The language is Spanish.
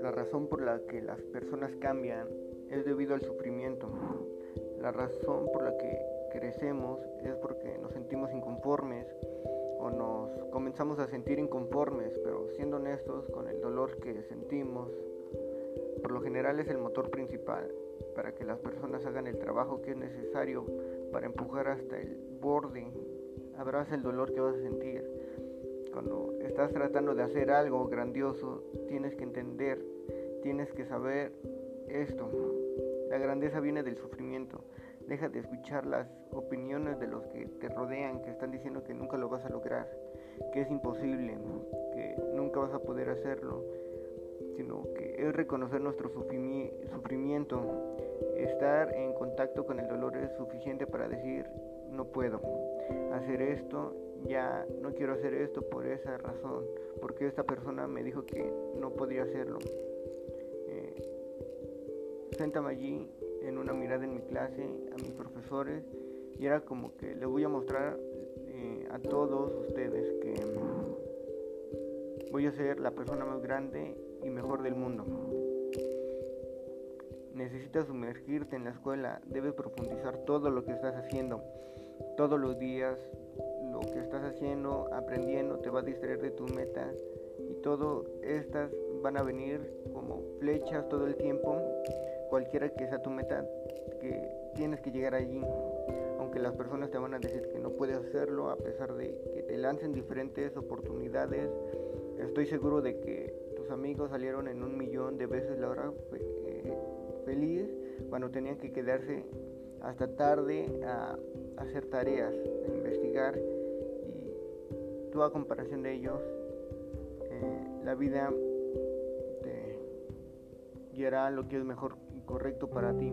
La razón por la que las personas cambian es debido al sufrimiento. La razón por la que crecemos es porque nos sentimos inconformes o nos comenzamos a sentir inconformes, pero siendo honestos con el dolor que sentimos, por lo general es el motor principal para que las personas hagan el trabajo que es necesario para empujar hasta el borde. Abraza el dolor que vas a sentir. Cuando estás tratando de hacer algo grandioso, tienes que entender, tienes que saber esto. La grandeza viene del sufrimiento. Deja de escuchar las opiniones de los que te rodean, que están diciendo que nunca lo vas a lograr, que es imposible, que nunca vas a poder hacerlo, es reconocer nuestro sufrimiento. Estar en contacto con el dolor es suficiente para decir, no puedo hacer esto, ya no quiero hacer esto por esa razón, porque esta persona me dijo que no podía hacerlo. Eh, allí en una mirada en mi clase a mis profesores y era como que les voy a mostrar eh, a todos ustedes que voy a ser la persona más grande y mejor del mundo. Necesitas sumergirte en la escuela, debes profundizar todo lo que estás haciendo. Todos los días lo que estás haciendo, aprendiendo, te va a distraer de tu meta y todo estas van a venir como flechas todo el tiempo cualquiera que sea tu meta, que tienes que llegar allí. Aunque las personas te van a decir que no puedes hacerlo, a pesar de que te lancen diferentes oportunidades, estoy seguro de que amigos salieron en un millón de veces la hora eh, feliz cuando tenían que quedarse hasta tarde a hacer tareas, a investigar y tú a comparación de ellos, eh, la vida te guiará lo que es mejor correcto para ti.